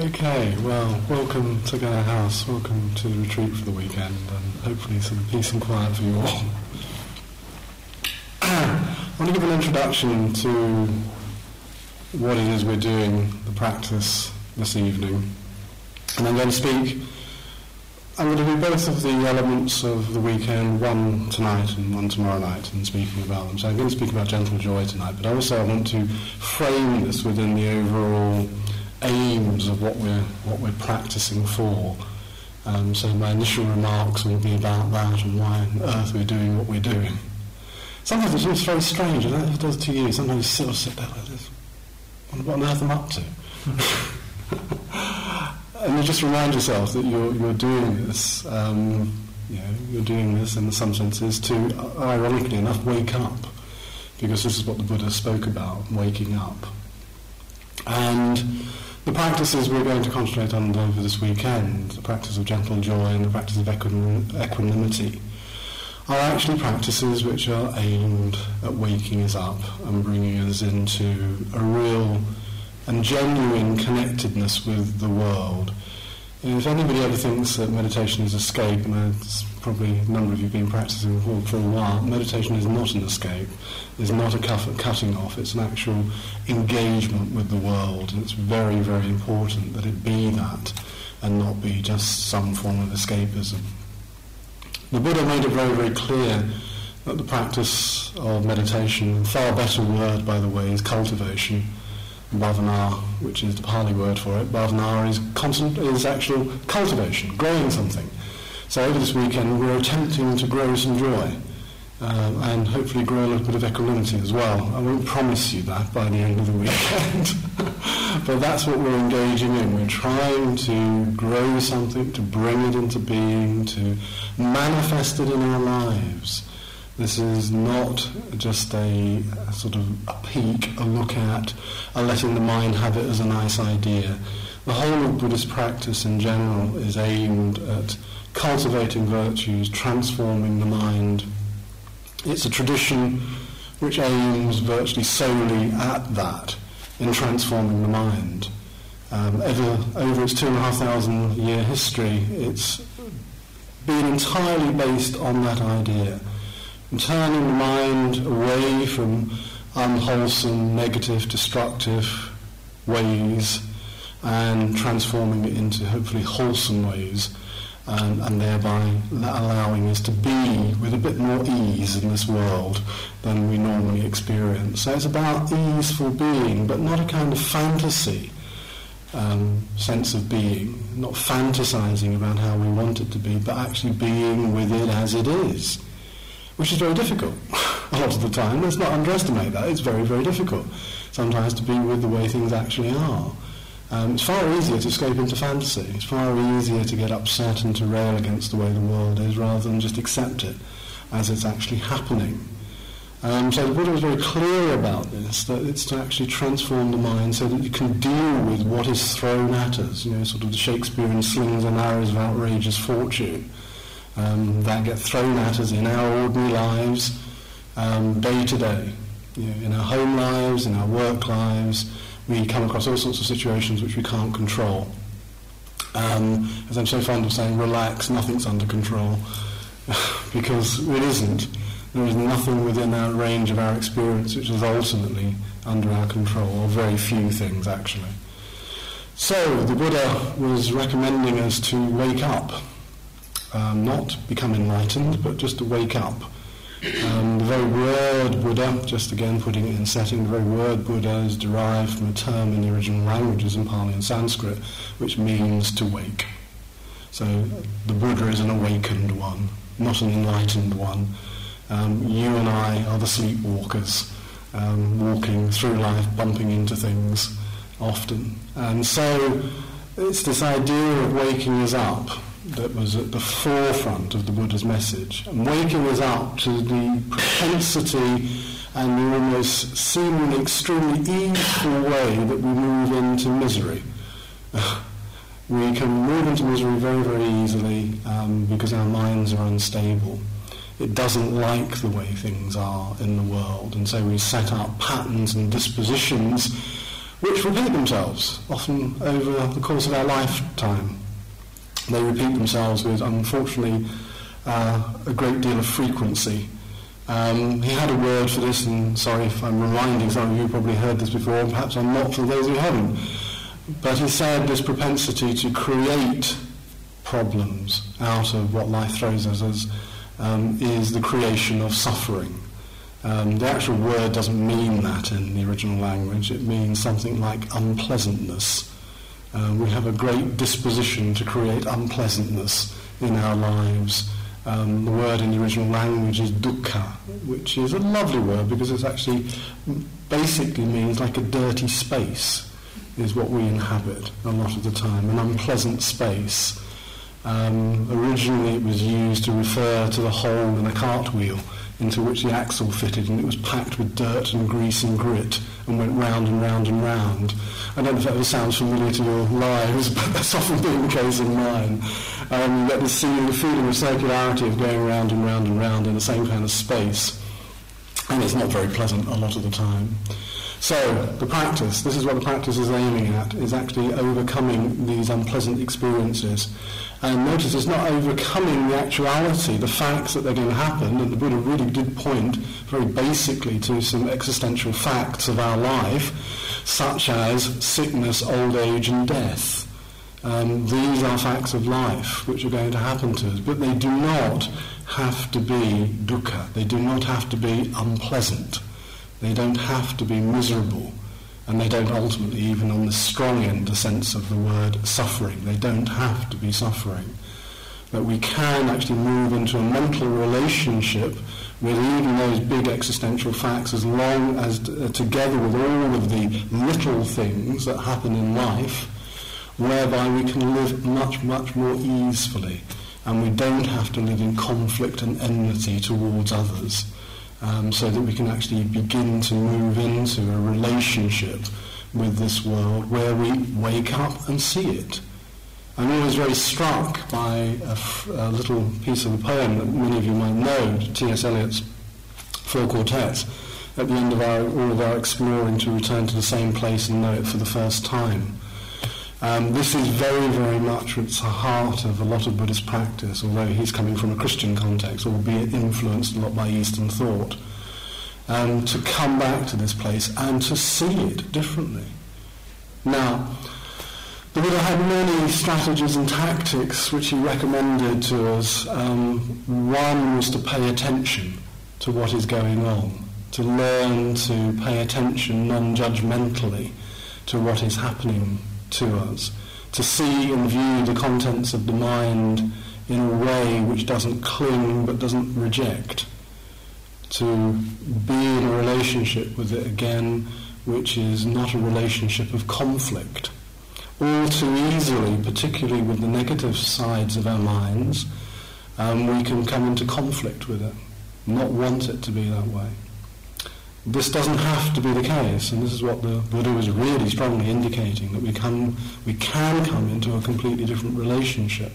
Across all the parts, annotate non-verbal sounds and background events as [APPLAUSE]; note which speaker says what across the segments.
Speaker 1: Okay, well, welcome to Gaia House, welcome to the retreat for the weekend, and hopefully some peace and quiet for you all. I want to give an introduction to what it is we're doing, the practice this evening. And I'm going to speak, I'm going to do both of the elements of the weekend, one tonight and one tomorrow night, and speaking about them. So I'm going to speak about gentle joy tonight, but also I want to frame this within the overall aims of what we're what we're practicing for. Um, so my initial remarks will be about that and why on earth we're doing what we're doing. Sometimes it feels very strange, it does to you. Sometimes you sort of sit there like this. Wonder what on earth I'm up to. [LAUGHS] and you just remind yourself that you're you're doing this. Um, you know, you're doing this in some senses to, ironically enough, wake up, because this is what the Buddha spoke about, waking up. And the practices we're going to concentrate on over this weekend, the practice of gentle joy and the practice of equanimity, are actually practices which are aimed at waking us up and bringing us into a real and genuine connectedness with the world. If anybody ever thinks that meditation is escape, and probably a number of you have been practicing for a while, meditation is not an escape, It's not a cutting off, it's an actual engagement with the world, and it's very, very important that it be that and not be just some form of escapism. The Buddha made it very, very clear that the practice of meditation, far better word, by the way, is cultivation. Bhavana, which is the Pali word for it, bhavana is, constant, is actual cultivation, growing something. So over this weekend we're attempting to grow some joy um, and hopefully grow a little bit of equanimity as well. I won't promise you that by the end of the [LAUGHS] weekend, but that's what we're engaging in. We're trying to grow something, to bring it into being, to manifest it in our lives. This is not just a, a, sort of a peek, a look at, a letting the mind have it as a nice idea. The whole of Buddhist practice in general is aimed at cultivating virtues, transforming the mind. It's a tradition which aims virtually solely at that, in transforming the mind. Um, ever, over its two and a half thousand year history, it's been entirely based on that idea. Turning the mind away from unwholesome, negative, destructive ways and transforming it into hopefully wholesome ways and, and thereby allowing us to be with a bit more ease in this world than we normally experience. So it's about easeful being, but not a kind of fantasy um, sense of being, not fantasizing about how we want it to be, but actually being with it as it is, which is very difficult [LAUGHS] a lot of the time. Let's not underestimate that. It's very, very difficult sometimes to be with the way things actually are. Um, it's far easier to escape into fantasy. It's far easier to get upset and to rail against the way the world is rather than just accept it as it's actually happening. Um, so the Buddha was very clear about this, that it's to actually transform the mind so that you can deal with what is thrown at us, you know, sort of the Shakespearean slings and arrows of outrageous fortune um, that get thrown at us in our ordinary lives, um, day to day, in our home lives, in our work lives, we come across all sorts of situations which we can't control. Um, as I'm so fond of saying, relax, nothing's under control, [LAUGHS] because it isn't. There is nothing within our range of our experience which is ultimately under our control, or very few things actually. So the Buddha was recommending us to wake up, um, not become enlightened, but just to wake up. Um, the very word Buddha, just again putting it in setting, the very word Buddha is derived from a term in the original languages in Pali and Sanskrit, which means to wake. So the Buddha is an awakened one, not an enlightened one. Um, you and I are the sleepwalkers, um, walking through life, bumping into things often. And so it's this idea of waking us up that was at the forefront of the Buddha's message and waking us up to the propensity and the almost seemingly extremely easeful way that we move into misery. [SIGHS] we can move into misery very, very easily um, because our minds are unstable. It doesn't like the way things are in the world, and so we set up patterns and dispositions which repeat themselves, often over the course of our lifetime. They repeat themselves with, unfortunately, uh, a great deal of frequency. Um, he had a word for this, and sorry if I'm reminding some of you probably heard this before, perhaps I'm not for those who haven't. But he said this propensity to create problems out of what life throws at us um, is the creation of suffering. Um, the actual word doesn't mean that in the original language. It means something like unpleasantness. Uh, we have a great disposition to create unpleasantness in our lives. Um, the word in the original language is dukkha, which is a lovely word because it actually basically means like a dirty space is what we inhabit a lot of the time, an unpleasant space. Um, originally it was used to refer to the hole in a cartwheel into which the axle fitted and it was packed with dirt and grease and grit and went round and round and round. I don't know if that ever sounds familiar to your lives, [LAUGHS] but that's often been the case in mine. Um, get this feeling, the feeling of circularity of going round and round and round in the same kind of space. And it's not very pleasant a lot of the time. So, the practice, this is what the practice is aiming at, is actually overcoming these unpleasant experiences. And notice it's not overcoming the actuality, the facts that they're going to happen, and the Buddha really did point very basically to some existential facts of our life, such as sickness, old age, and death. Um, these are facts of life which are going to happen to us, but they do not have to be dukkha. They do not have to be unpleasant. They don't have to be miserable, and they don't ultimately, even on the strong end, the sense of the word suffering, they don't have to be suffering. That we can actually move into a mental relationship with even those big existential facts as long as uh, together with all of the little things that happen in life, whereby we can live much, much more easily and we don't have to live in conflict and enmity towards others um, so that we can actually begin to move into a relationship with this world where we wake up and see it. I'm always very struck by a, a little piece of a poem that many of you might know, T.S. Eliot's Four Quartets, at the end of our, all of our exploring to return to the same place and know it for the first time. Um, this is very, very much at the heart of a lot of Buddhist practice, although he's coming from a Christian context, albeit influenced a lot by Eastern thought. Um, to come back to this place and to see it differently. Now, the Buddha had many strategies and tactics which he recommended to us. Um, one was to pay attention to what is going on, to learn to pay attention non-judgmentally to what is happening to us, to see and view the contents of the mind in a way which doesn't cling but doesn't reject, to be in a relationship with it again which is not a relationship of conflict. All too easily, particularly with the negative sides of our minds, um, we can come into conflict with it, not want it to be that way. This doesn't have to be the case, and this is what the Buddha was really strongly indicating, that we, come, we can come into a completely different relationship.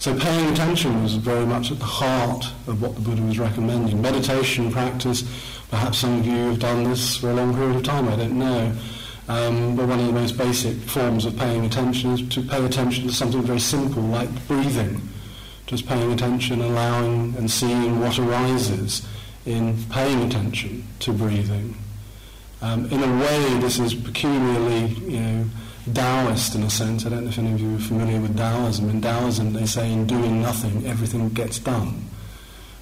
Speaker 1: So paying attention was very much at the heart of what the Buddha was recommending. Meditation practice, perhaps some of you have done this for a long period of time, I don't know. Um, but one of the most basic forms of paying attention is to pay attention to something very simple like breathing. Just paying attention, allowing and seeing what arises in paying attention to breathing. Um, in a way, this is peculiarly, you know, Taoist in a sense. I don't know if any of you are familiar with Taoism. In Taoism, they say in doing nothing, everything gets done.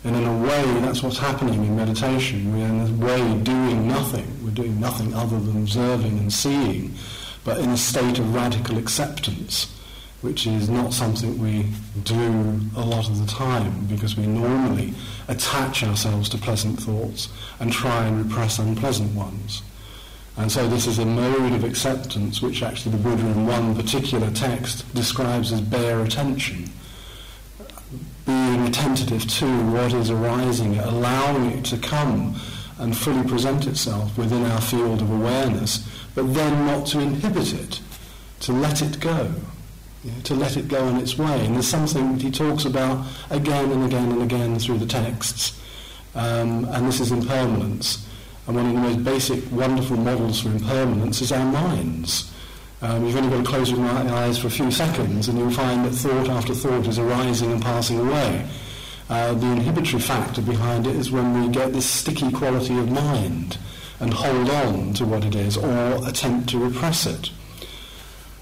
Speaker 1: And in a way, that's what's happening in meditation. We're in a way doing nothing. We're doing nothing other than observing and seeing, but in a state of radical acceptance which is not something we do a lot of the time because we normally attach ourselves to pleasant thoughts and try and repress unpleasant ones. And so this is a mode of acceptance which actually the Buddha in one particular text describes as bare attention. Being attentive to what is arising, allowing it to come and fully present itself within our field of awareness, but then not to inhibit it, to let it go you know, to let it go on its way. And there's something that he talks about again and again and again through the texts, um, and this is impermanence. And one of the most basic, wonderful models for impermanence is our minds. Um, you've only got to close your eyes for a few seconds and you'll find that thought after thought is arising and passing away. Uh, the inhibitory factor behind it is when we get this sticky quality of mind and hold on to what it is or attempt to repress it.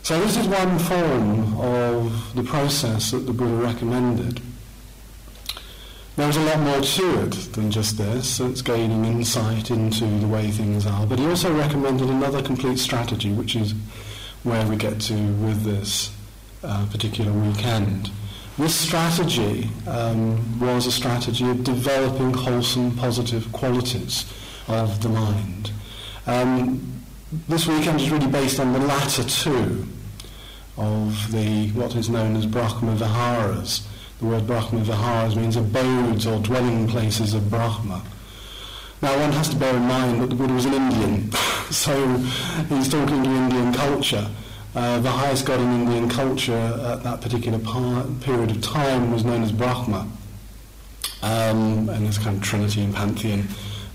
Speaker 1: So this is one form of the process that the Buddha recommended. There's a lot more to it than just this. It's gaining insight into the way things are. But he also recommended another complete strategy, which is where we get to with this uh, particular weekend. This strategy um, was a strategy of developing wholesome, positive qualities of the mind. Um, this weekend is really based on the latter two of the what is known as Brahma Viharas the word Brahma Viharas means abodes or dwelling places of Brahma. Now one has to bear in mind that the Buddha was an Indian, [LAUGHS] so he's talking to Indian culture. Uh, the highest god in Indian culture at that particular par- period of time was known as Brahma. Um, and this kind of trinity and pantheon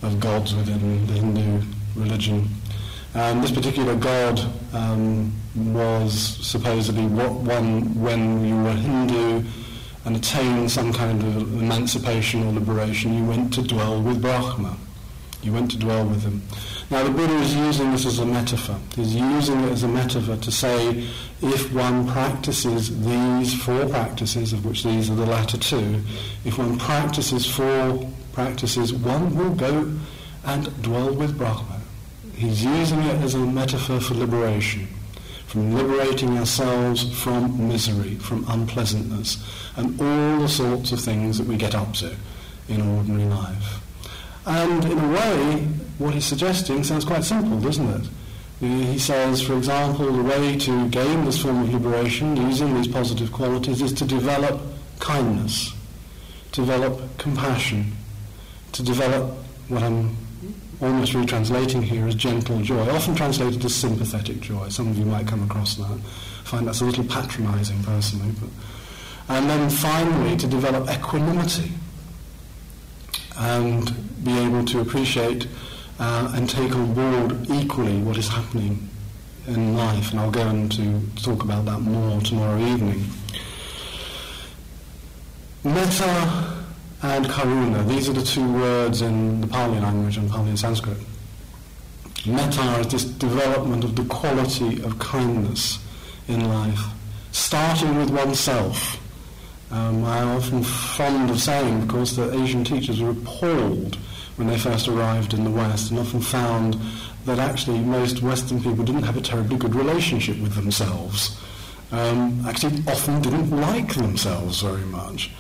Speaker 1: of gods within the Hindu religion. Um, this particular god um, was supposedly what one, when you were Hindu, and attained some kind of emancipation or liberation, you went to dwell with Brahma. You went to dwell with him. Now the Buddha is using this as a metaphor. He's using it as a metaphor to say if one practices these four practices, of which these are the latter two, if one practices four practices, one will go and dwell with Brahma. He's using it as a metaphor for liberation from liberating ourselves from misery, from unpleasantness, and all the sorts of things that we get up to in ordinary life. And in a way, what he's suggesting sounds quite simple, doesn't it? He says, for example, the way to gain this form of liberation using these positive qualities is to develop kindness, develop compassion, to develop what I'm almost retranslating here as gentle joy, often translated as sympathetic joy. Some of you might come across that. I find that's a little patronizing personally. But. And then finally, to develop equanimity and be able to appreciate uh, and take on board equally what is happening in life. And I'll go on to talk about that more tomorrow evening. Metta and karuna. These are the two words in the Pali language and Pali and Sanskrit. Metta is this development of the quality of kindness in life, starting with oneself. Um, I'm often fond of saying, of course, that Asian teachers were appalled when they first arrived in the West and often found that actually most Western people didn't have a terribly good relationship with themselves. Um, actually, often didn't like themselves very much.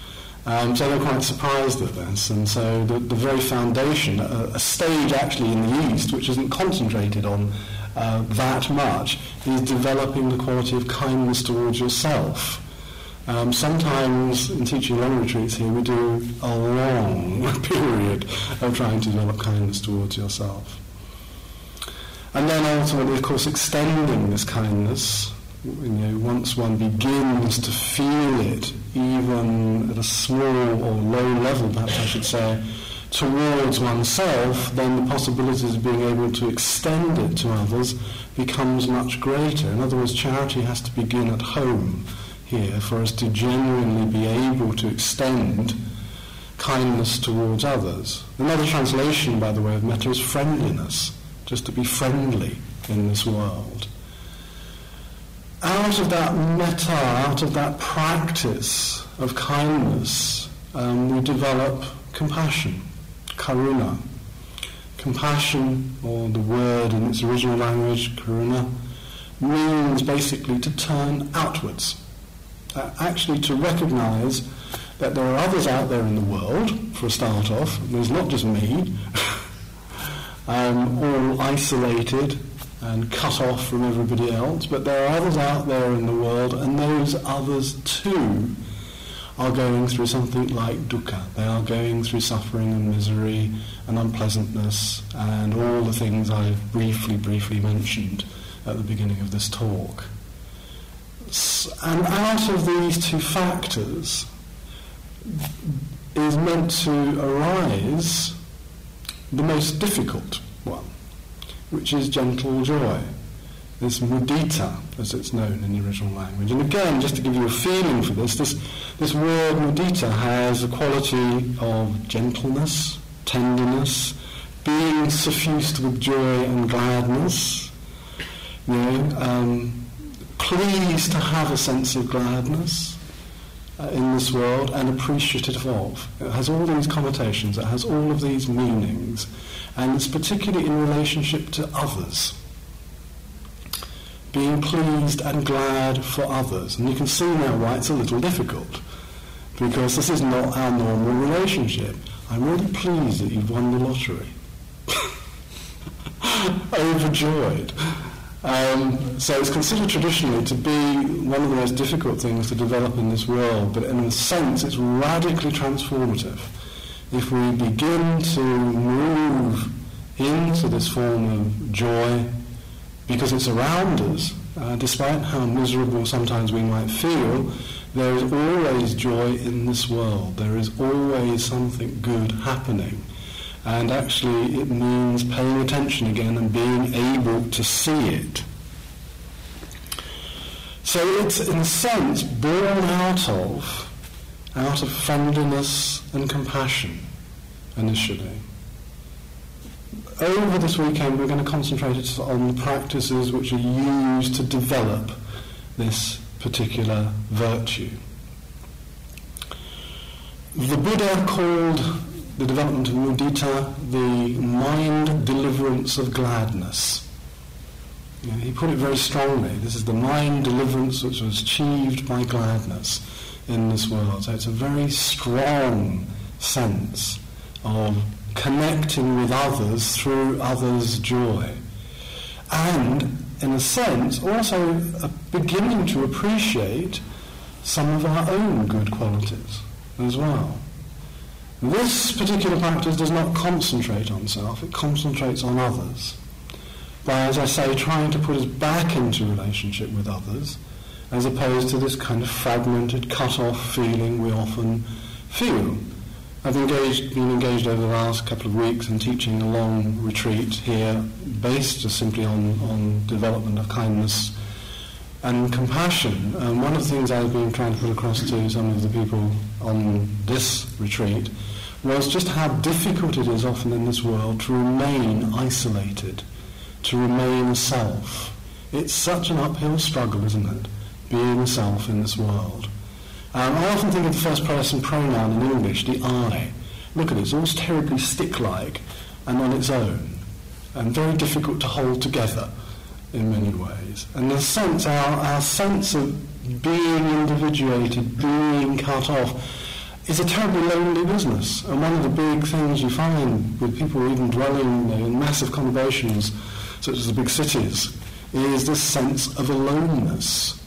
Speaker 1: Um, so they're quite surprised at this. And so the, the very foundation, a, a, stage actually in the East, which isn't concentrated on uh, that much, is developing the quality of kindness towards yourself. Um, sometimes in teaching long retreats here, we do a long [LAUGHS] period of trying to develop kindness towards yourself. And then ultimately, of course, extending this kindness you know, once one begins to feel it, even at a small or low level, perhaps I should say, towards oneself, then the possibilities of being able to extend it to others becomes much greater. In other words, charity has to begin at home here for us to genuinely be able to extend kindness towards others. Another translation, by the way, of metta is friendliness, just to be friendly in this world out of that metta, out of that practice of kindness, um, we develop compassion, karuna. Compassion, or the word in its original language, karuna, means basically to turn outwards. Uh, actually to recognize that there are others out there in the world, for a start off, there's not just me, [LAUGHS] um, all isolated, and cut off from everybody else, but there are others out there in the world, and those others too are going through something like dukkha. They are going through suffering and misery and unpleasantness and all the things I've briefly, briefly mentioned at the beginning of this talk. And out of these two factors is meant to arise the most difficult which is gentle joy. This mudita, as it's known in the original language. And again, just to give you a feeling for this, this, this word mudita has a quality of gentleness, tenderness, being suffused with joy and gladness, you know, um, pleased to have a sense of gladness uh, in this world and appreciative of. It has all these connotations, it has all of these meanings, and it's particularly in relationship to others. Being pleased and glad for others. And you can see now why it's a little difficult. Because this is not our normal relationship. I'm really pleased that you've won the lottery. [LAUGHS] Overjoyed. Um, so it's considered traditionally to be one of the most difficult things to develop in this world, but in a sense it's radically transformative. If we begin to move into this form of joy, because it's around us, uh, despite how miserable sometimes we might feel, there is always joy in this world. There is always something good happening. And actually, it means paying attention again and being able to see it. So it's, in a sense, born out of, out of friendliness and compassion initially. Over this weekend, we're going to concentrate on the practices which are used to develop this particular virtue. The Buddha called the development of mudita, the mind deliverance of gladness. You know, he put it very strongly. This is the mind deliverance which was achieved by gladness in this world. So it's a very strong sense of connecting with others through others' joy. And, in a sense, also beginning to appreciate some of our own good qualities as well. This particular practice does not concentrate on self, it concentrates on others. By, as I say, trying to put us back into relationship with others, as opposed to this kind of fragmented, cut-off feeling we often feel. I've engaged, been engaged over the last couple of weeks in teaching a long retreat here, based just simply on, on development of kindness and compassion. Um, one of the things I've been trying to put across to some of the people on this retreat was just how difficult it is often in this world to remain isolated, to remain self. It's such an uphill struggle, isn't it, being self in this world. Um, I often think of the first person pronoun in English, the I. Look at it, it's almost terribly stick-like and on its own, and very difficult to hold together in many ways. And the sense, our, our sense of being individuated, being cut off, is a terribly lonely business. And one of the big things you find with people even dwelling in massive conurbations, such as the big cities, is this sense of aloneness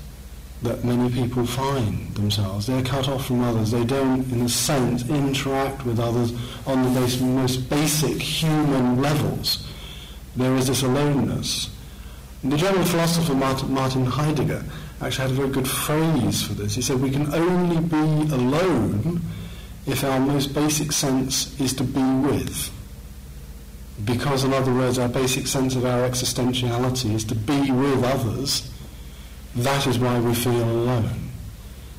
Speaker 1: that many people find themselves. They're cut off from others. They don't, in a sense, interact with others on the most basic human levels. There is this aloneness. The German philosopher Martin Heidegger actually had a very good phrase for this. He said, We can only be alone if our most basic sense is to be with. Because, in other words, our basic sense of our existentiality is to be with others, that is why we feel alone.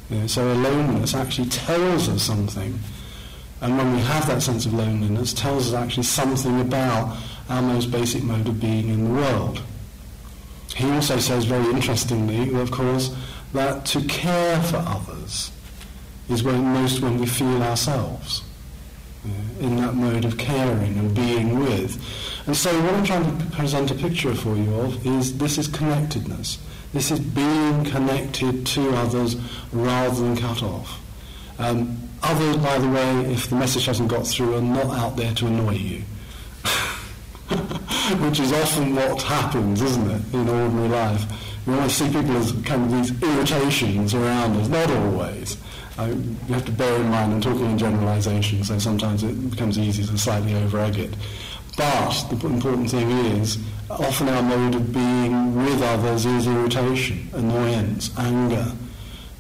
Speaker 1: You know, so aloneness actually tells us something. And when we have that sense of loneliness, tells us actually something about our most basic mode of being in the world. He also says very interestingly, of course, that to care for others is when most when we feel ourselves in that mode of caring and being with. And so what I'm trying to present a picture for you of is this is connectedness. This is being connected to others rather than cut off. Um, others, by the way, if the message hasn't got through, are not out there to annoy you. [LAUGHS] which is often what happens, isn't it, in ordinary life. We always see people as kind of these irritations around us, not always. Uh, you have to bear in mind, I'm talking in generalisation, so sometimes it becomes easy to slightly over-egg it. But the important thing is, often our mode of being with others is irritation, annoyance, anger,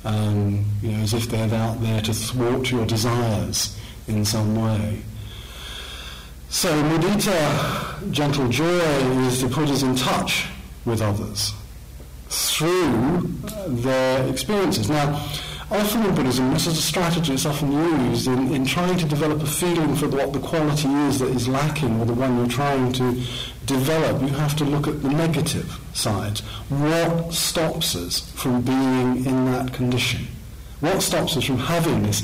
Speaker 1: um, you know, as if they're out there to thwart your desires in some way. So mudita, gentle joy, is to put us in touch with others through their experiences. Now, often in Buddhism, this is a strategy that's often used in, in trying to develop a feeling for what the quality is that is lacking or the one you're trying to develop. You have to look at the negative sides. What stops us from being in that condition? What stops us from having this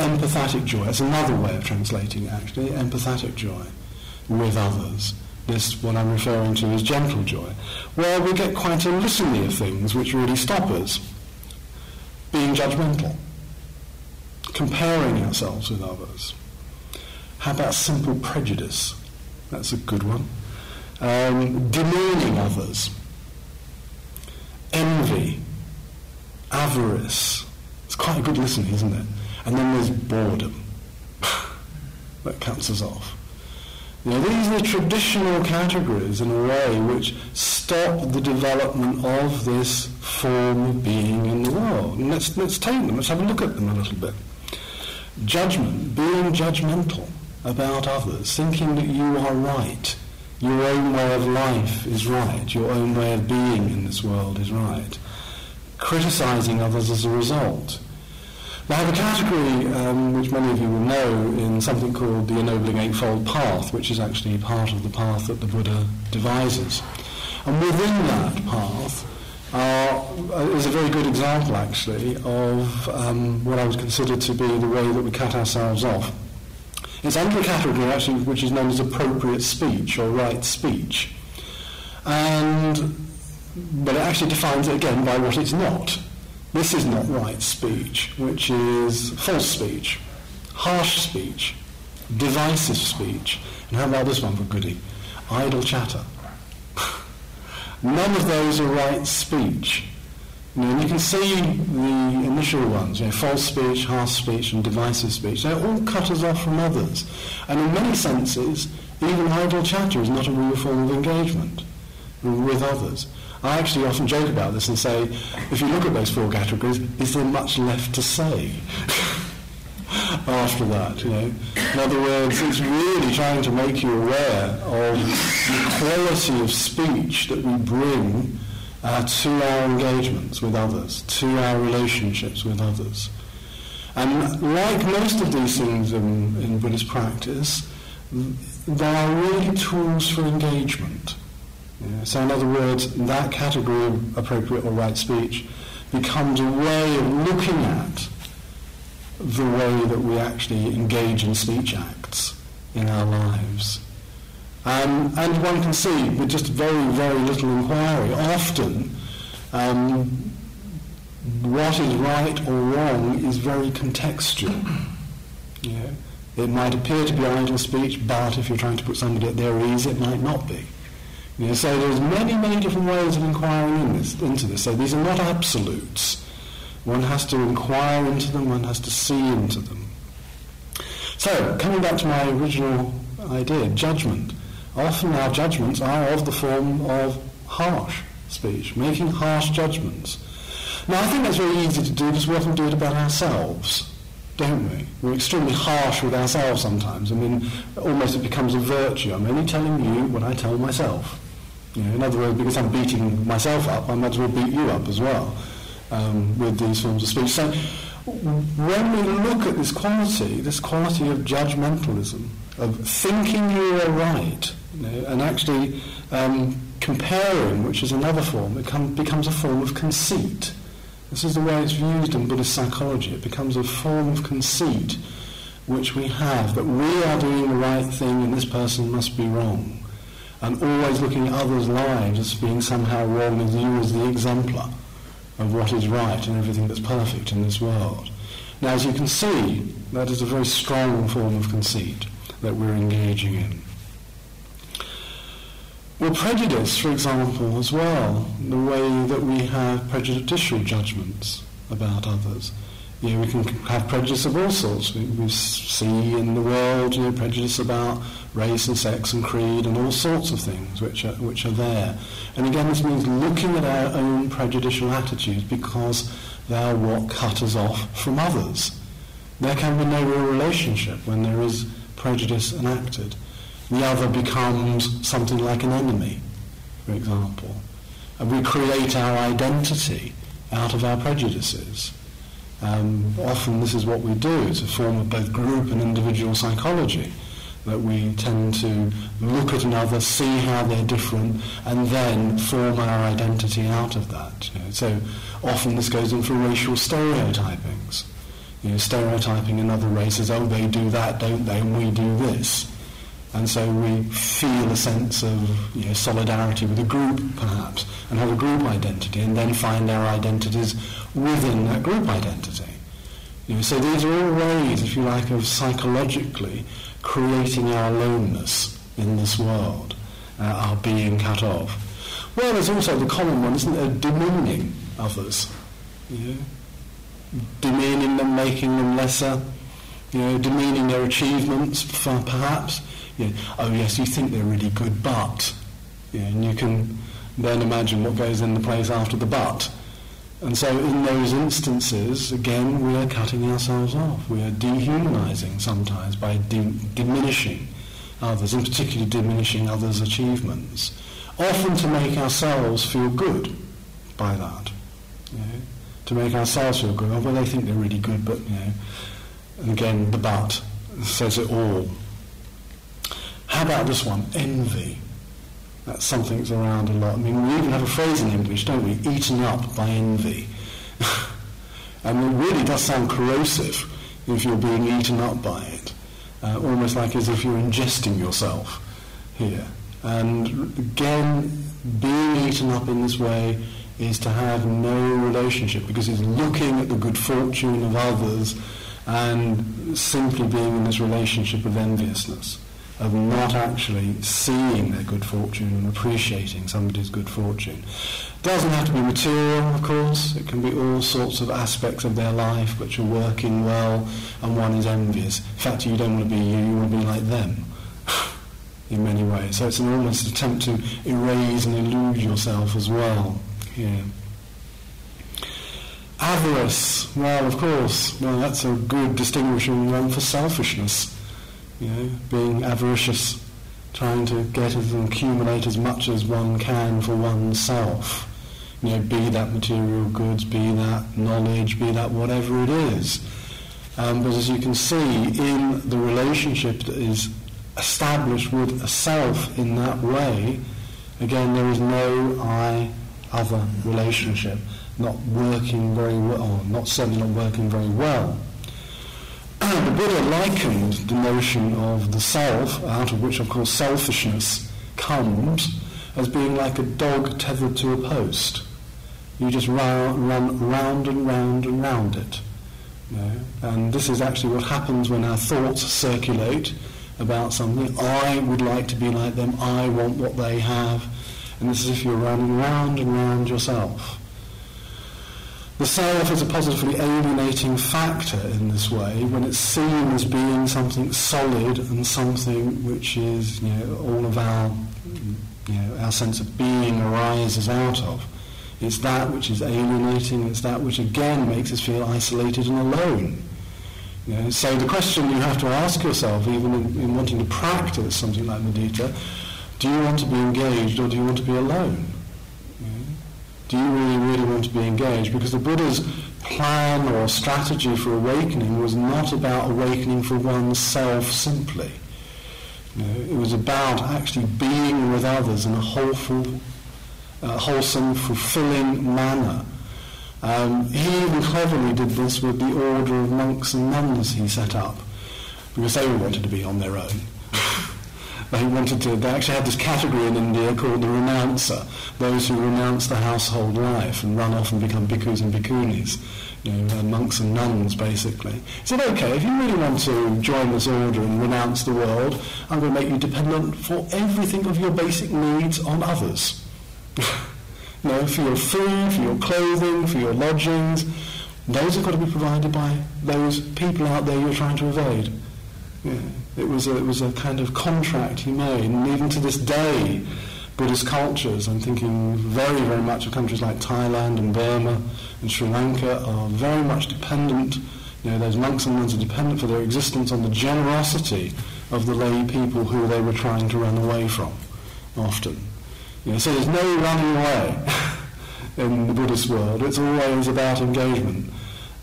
Speaker 1: empathetic joy. It's another way of translating it, actually, empathetic joy with others. This, what I'm referring to, is gentle joy, where we get quite a litany of things which really stop us. Being judgmental, comparing ourselves with others. How about simple prejudice? That's a good one. Um, demeaning others. Envy. Avarice. It's quite a good listening, isn't it? And then there's boredom. [LAUGHS] that cuts us off. You know, these are the traditional categories, in a way, which stop the development of this form of being in the world. And let's, let's take them, let's have a look at them a little bit. Judgment, being judgmental about others, thinking that you are right, your own way of life is right, your own way of being in this world is right, criticizing others as a result I have a category um, which many of you will know in something called the Ennobling Eightfold Path, which is actually part of the path that the Buddha devises. And within that path uh, is a very good example, actually, of um, what I would consider to be the way that we cut ourselves off. It's under a category, actually, which is known as appropriate speech or right speech. And, but it actually defines it again by what it's not. This is not right speech, which is false speech, harsh speech, divisive speech. And how about this one for goody? Idle chatter. [LAUGHS] None of those are right speech. You, know, you can see the initial ones, you know, false speech, harsh speech, and divisive speech. They're all cut us off from others. And in many senses, even idle chatter is not a real form of engagement with others. I actually often joke about this and say, if you look at those four categories, is there much left to say [LAUGHS] after that? You know? In other words, it's really trying to make you aware of the quality of speech that we bring uh, to our engagements with others, to our relationships with others. And like most of these things in, in Buddhist practice, they are really tools for engagement. Yeah, so in other words, that category of appropriate or right speech becomes a way of looking at the way that we actually engage in speech acts in our lives. Um, and one can see with just very, very little inquiry, often um, what is right or wrong is very contextual. It might appear to be idle speech, but if you're trying to put somebody at their ease, it might not be. You know, so there's many, many different ways of inquiring in this, into this. So these are not absolutes. One has to inquire into them, one has to see into them. So, coming back to my original idea, judgment. Often our judgments are of the form of harsh speech, making harsh judgments. Now, I think that's very easy to do because we often do it about ourselves, don't we? We're extremely harsh with ourselves sometimes. I mean, almost it becomes a virtue. I'm only telling you what I tell myself. You know, in other words, because I'm beating myself up, I might as well beat you up as well um, with these forms of speech. So when we look at this quality, this quality of judgmentalism, of thinking you are right, you know, and actually um, comparing, which is another form, it come, becomes a form of conceit. This is the way it's used in Buddhist psychology. It becomes a form of conceit which we have, that we are doing the right thing and this person must be wrong and always looking at others' lives as being somehow wrong and you as the exemplar of what is right and everything that's perfect in this world. Now, as you can see, that is a very strong form of conceit that we're engaging in. Well, prejudice, for example, as well, the way that we have prejudicial judgments about others. You know, we can have prejudice of all sorts. We, we see in the world, you know, prejudice about race and sex and creed and all sorts of things which are, which are there. And again, this means looking at our own prejudicial attitudes because they are what cut us off from others. There can be no real relationship when there is prejudice enacted. The other becomes something like an enemy, for example. And we create our identity out of our prejudices. Um, often this is what we do. It's a form of both group and individual psychology that we tend to look at another, see how they're different, and then form our identity out of that. You know, so often this goes in for racial stereotypings. You know, stereotyping another race as, oh, they do that, don't they, and we do this. And so we feel a sense of you know, solidarity with a group, perhaps, and have a group identity, and then find our identities within that group identity. You know, so these are all ways, if you like, of psychologically creating our aloneness in this world, uh, our being cut off. Well, there's also the common one, isn't there, demeaning others. You know? Demeaning them, making them lesser, you know, demeaning their achievements, perhaps. You know, oh yes, you think they're really good, but, you know, and you can then imagine what goes in the place after the but. And so in those instances, again, we are cutting ourselves off. We are dehumanizing sometimes by de- diminishing others, and particularly diminishing others' achievements, often to make ourselves feel good by that. You know, to make ourselves feel good. Oh, well, they think they're really good, but, you know, and again, the but says it all. How about this one? Envy. That's something that's around a lot. I mean, we even have a phrase in English, don't we? Eaten up by envy. [LAUGHS] and it really does sound corrosive if you're being eaten up by it. Uh, almost like as if you're ingesting yourself here. And again, being eaten up in this way is to have no relationship because it's looking at the good fortune of others and simply being in this relationship of enviousness of not actually seeing their good fortune and appreciating somebody's good fortune. It Doesn't have to be material, of course. It can be all sorts of aspects of their life which are working well, and one is envious. In fact, you don't want to be you; you want to be like them. [SIGHS] in many ways. So it's an almost attempt to erase and elude yourself as well here. Avarice, well, of course, well, that's a good distinguishing one for selfishness you know, being avaricious, trying to get and accumulate as much as one can for oneself. You know, be that material goods, be that knowledge, be that whatever it is. Um, but as you can see, in the relationship that is established with a self in that way, again, there is no I other relationship, not working very well, not certainly not working very well the Buddha likened the notion of the self, out of which, of course, selfishness comes, as being like a dog tethered to a post. You just run, run round and round and round it. You know? And this is actually what happens when our thoughts circulate about something. I would like to be like them. I want what they have. And this is if you're running round and round yourself. The self is a positively alienating factor in this way when it's seen as being something solid and something which is, you know, all of our, you know, our sense of being arises out of. It's that which is alienating, it's that which again makes us feel isolated and alone. You know, so the question you have to ask yourself, even in, in wanting to practice something like mudita, do you want to be engaged or do you want to be alone? Do you really, really want to be engaged? Because the Buddha's plan or strategy for awakening was not about awakening for oneself simply. You know, it was about actually being with others in a wholesome, uh, wholesome fulfilling manner. Um, he even cleverly did this with the order of monks and nuns he set up, because they all wanted to be on their own. They wanted to, they actually had this category in India called the renouncer, those who renounce the household life and run off and become bhikkhus and bhikkhunis, you know, uh, monks and nuns basically. He said, okay, if you really want to join this order and renounce the world, I'm going to make you dependent for everything of your basic needs on others. [LAUGHS] you know, for your food, for your clothing, for your lodgings, those have got to be provided by those people out there you're trying to evade. Yeah. It was a, it was a kind of contract he made, and even to this day, Buddhist cultures, I'm thinking very, very much of countries like Thailand and Burma and Sri Lanka, are very much dependent, you know, those monks and nuns are dependent for their existence on the generosity of the lay people who they were trying to run away from, often. You know, so there's no running away [LAUGHS] in the Buddhist world. It's always about engagement.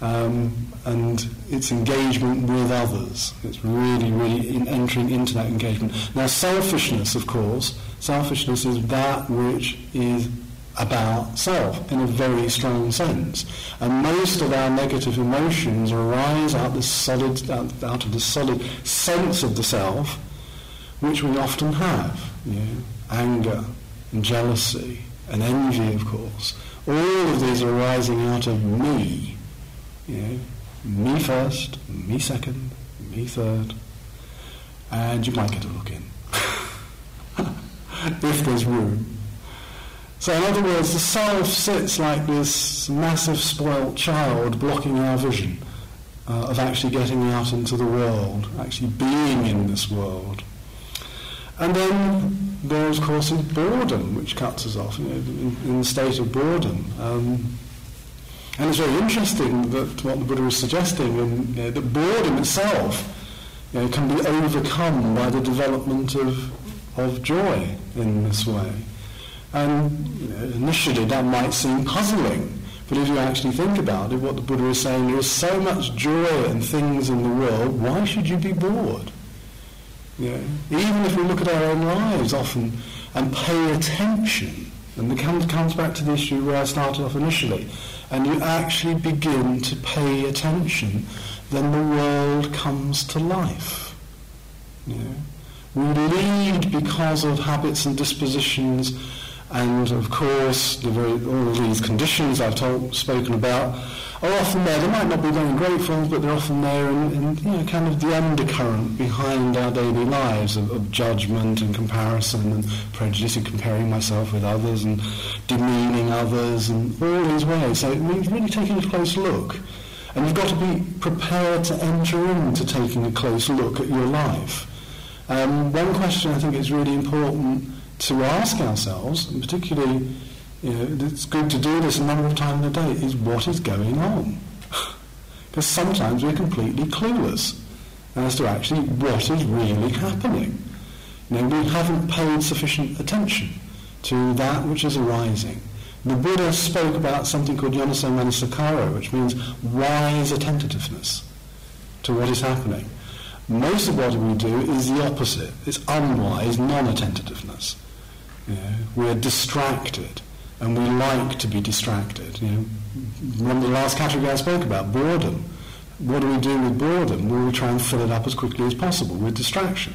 Speaker 1: Um, and it's engagement with others. It's really, really in entering into that engagement. Now, selfishness, of course, selfishness is that which is about self in a very strong sense. And most of our negative emotions arise out, this solid, out, out of the solid sense of the self, which we often have. You know, anger and jealousy and envy, of course. All of these are arising out of me. You know, me first, me second, me third, and you might get a look in. [LAUGHS] if there's room. So in other words, the self sits like this massive spoilt child blocking our vision uh, of actually getting out into the world, actually being in this world. And then there is, of course, boredom, which cuts us off, you know, in, in the state of boredom. Um, and it's very interesting that what the Buddha is suggesting, know, that boredom itself can be overcome by the development of, of joy in this way. And you know, initially that might seem puzzling, but if you actually think about it, what the Buddha is saying, there is so much joy and things in the world, why should you be bored? You know, even if we look at our own lives often and pay attention, and it comes, comes back to the issue where I started off initially, and you actually begin to pay attention, then the world comes to life. You know? We lead because of habits and dispositions and of course, the very, all of these conditions I've told, spoken about are often there. They might not be very grateful, but they're often there in, in you know, kind of the undercurrent behind our daily lives of, of judgment and comparison and prejudice and comparing myself with others and demeaning others and all these ways. So it means really taking a close look. And you've got to be prepared to enter into taking a close look at your life. Um, one question I think is really important to ask ourselves, and particularly, you know, it's good to do this a number of times a day, is what is going on? [LAUGHS] Because sometimes we're completely clueless as to actually what is really happening. You know, we haven't paid sufficient attention to that which is arising. The Buddha spoke about something called yoniso manasikara, which means wise attentiveness to what is happening. Most of what we do is the opposite. It's unwise non-attentiveness. We're distracted, and we like to be distracted. You know, remember the last category I spoke about, boredom. What do we do with boredom? Well, we try and fill it up as quickly as possible with distraction.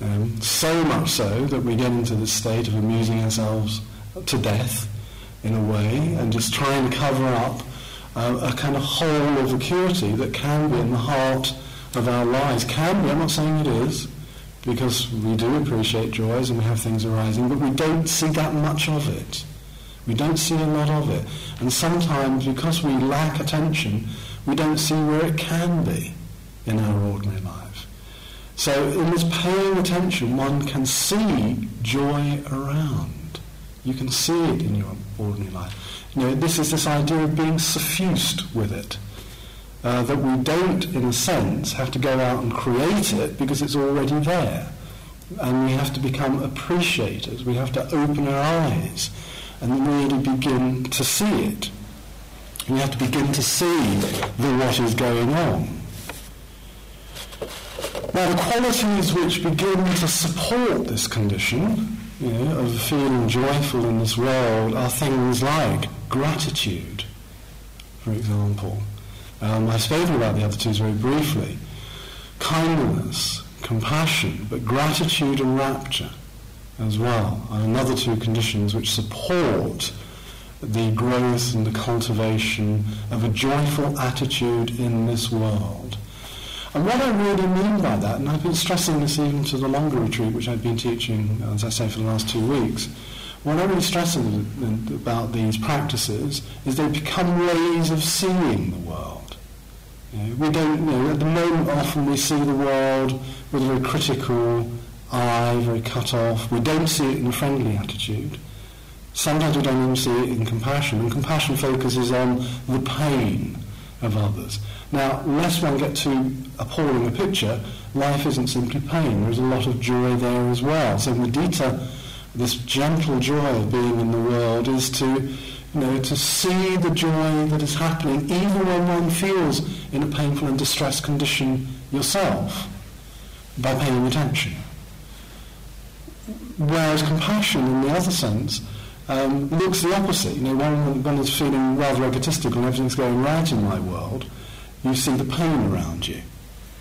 Speaker 1: Um, so much so that we get into this state of amusing ourselves to death, in a way, and just trying to cover up uh, a kind of hole of vacuity that can be in the heart of our lives. Can be, I'm not saying it is, because we do appreciate joys and we have things arising, but we don't see that much of it. We don't see a lot of it. And sometimes, because we lack attention, we don't see where it can be in our ordinary life. So in this paying attention, one can see joy around. You can see it in your ordinary life. You know, this is this idea of being suffused with it. Uh, that we don't, in a sense, have to go out and create it because it's already there. And we have to become appreciators. We have to open our eyes and really begin to see it. We have to begin to see the what is going on. Now, the qualities which begin to support this condition you know, of feeling joyful in this world are things like gratitude, for example. Um, I've spoken about the other two very briefly. Kindness, compassion, but gratitude and rapture as well are another two conditions which support the growth and the cultivation of a joyful attitude in this world. And what I really mean by that, and I've been stressing this even to the longer retreat which I've been teaching, as I say, for the last two weeks, what I'm really stressing about these practices is they become ways of seeing the world. We don't, you know, at the moment often we see the world with a very critical eye, very cut off. We don't see it in a friendly attitude. Sometimes we don't even see it in compassion, and compassion focuses on the pain of others. Now, lest one get too appalling a picture, life isn't simply pain. There's a lot of joy there as well. So mudita, this gentle joy of being in the world, is to, you know, to see the joy that is happening even when one feels in a painful and distressed condition yourself by paying attention. Whereas compassion, in the other sense, um, looks the opposite. You know, when one is feeling rather egotistical and everything's going right in my world, you see the pain around you.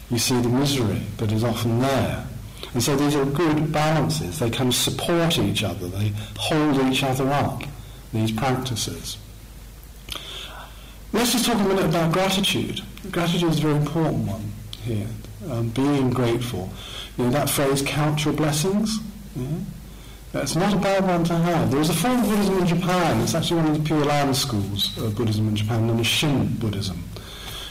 Speaker 1: You see the misery that is often there. And so these are good balances. They can support each other. They hold each other up, these practices. Let's just talk a minute about gratitude. Gratitude is a very important one here. Um, being grateful. You know, that phrase, count your blessings. Yeah? That's not a bad one to have. There is a form of Buddhism in Japan. It's actually one of the Pure Land schools of Buddhism in Japan, known as Shin Buddhism.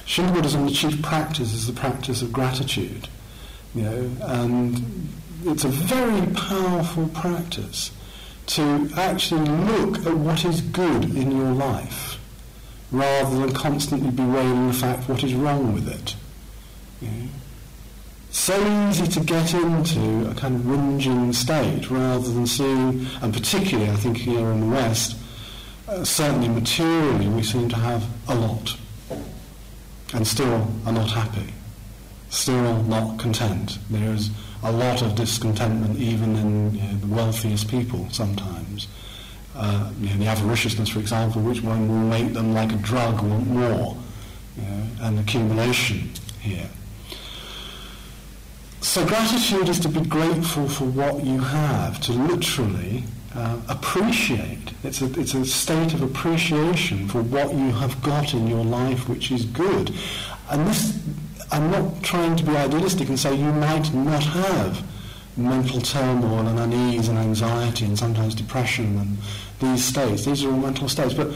Speaker 1: Shin Buddhism, the chief practice is the practice of gratitude. You know, and it's a very powerful practice to actually look at what is good in your life rather than constantly bewailing the fact what is wrong with it. You know? So easy to get into a kind of whinging state rather than seeing, and particularly I think here in the West, uh, certainly materially we seem to have a lot and still are not happy, still not content. There is a lot of discontentment even in you know, the wealthiest people sometimes. Uh, you know, the avariciousness, for example, which one will make them like a drug want more, you know, and accumulation here. So gratitude is to be grateful for what you have, to literally uh, appreciate. It's a, it's a state of appreciation for what you have got in your life which is good. And this, I'm not trying to be idealistic and say you might not have mental turmoil and unease and anxiety and sometimes depression and these states. These are all mental states. But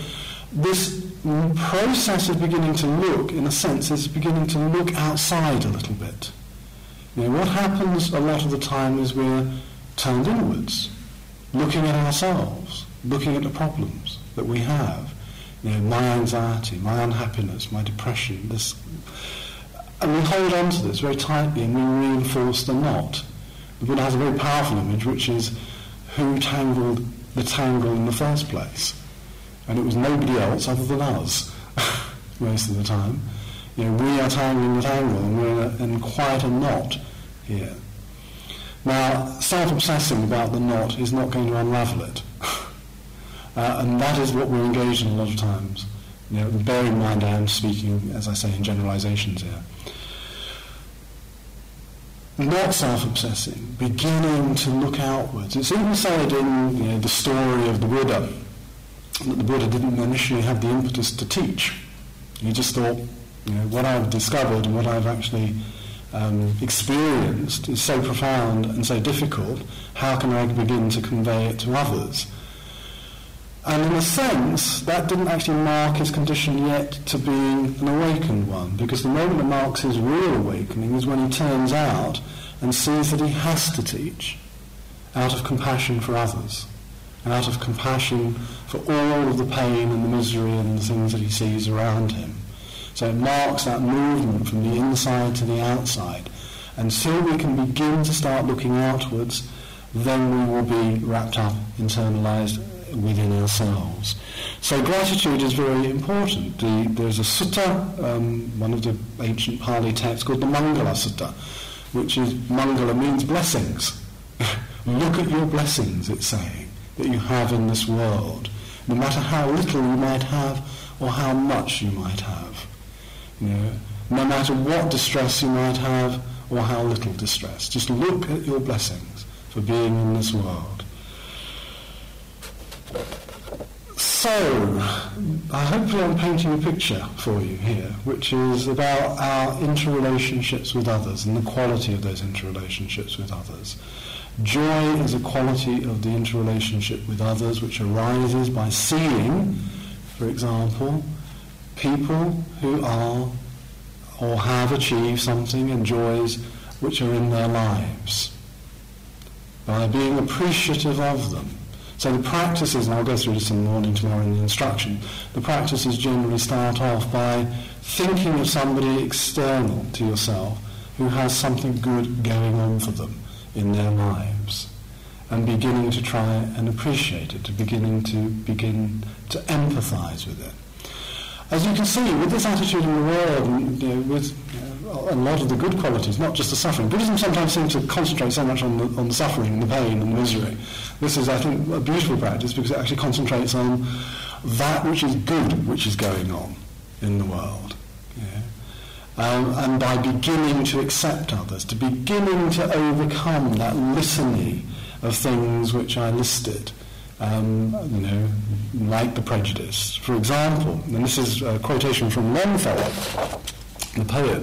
Speaker 1: this process of beginning to look, in a sense, is beginning to look outside a little bit. You know, what happens a lot of the time is we're turned inwards looking at ourselves, looking at the problems that we have. You know, my anxiety, my unhappiness, my depression, this, and we hold on to this very tightly and we reinforce the knot. The Buddha has a very powerful image, which is who tangled the tangle in the first place, and it was nobody else other than us [LAUGHS] most of the time. You know, we are tangling the tangle, and we're in quite a knot here. Now, self-obsessing about the knot is not going to unravel it. [LAUGHS] uh, and that is what we're engaged in a lot of times. You know, bear in mind I am speaking, as I say, in generalizations here. Not self-obsessing, beginning to look outwards. It's even said in you know, the story of the Buddha that the Buddha didn't initially have the impetus to teach. He just thought, you know, what I've discovered and what I've actually um, experienced is so profound and so difficult, how can I begin to convey it to others? And in a sense, that didn't actually mark his condition yet to being an awakened one, because the moment that marks his real awakening is when he turns out and sees that he has to teach out of compassion for others, and out of compassion for all of the pain and the misery and the things that he sees around him. So it marks that movement from the inside to the outside. And Until we can begin to start looking outwards, then we will be wrapped up, internalized within ourselves. So gratitude is very important. The, there's a sutta, um, one of the ancient Pali texts called the Mangala Sutta, which is Mangala means blessings. [LAUGHS] Look at your blessings, it's saying, that you have in this world, no matter how little you might have or how much you might have. You know, no matter what distress you might have or how little distress. Just look at your blessings for being in this world. So, I hopefully I'm painting a picture for you here, which is about our interrelationships with others and the quality of those interrelationships with others. Joy is a quality of the interrelationship with others which arises by seeing, for example, people who are or have achieved something and joys which are in their lives by being appreciative of them. So the practices, and I'll go through this in the morning tomorrow in the instruction, the practices generally start off by thinking of somebody external to yourself who has something good going on for them in their lives and beginning to try and appreciate it, to beginning to begin to empathize with it. As you can see, with this attitude in the world, and, you know, with a lot of the good qualities, not just the suffering. Buddhism sometimes seems to concentrate so much on the, on the suffering and the pain and the misery. This is, I think, a beautiful practice because it actually concentrates on that which is good which is going on in the world. Yeah? Um, and by beginning to accept others, to beginning to overcome that litany of things which I listed, um, you know, like the prejudice. For example, and this is a quotation from Longfellow, the poet,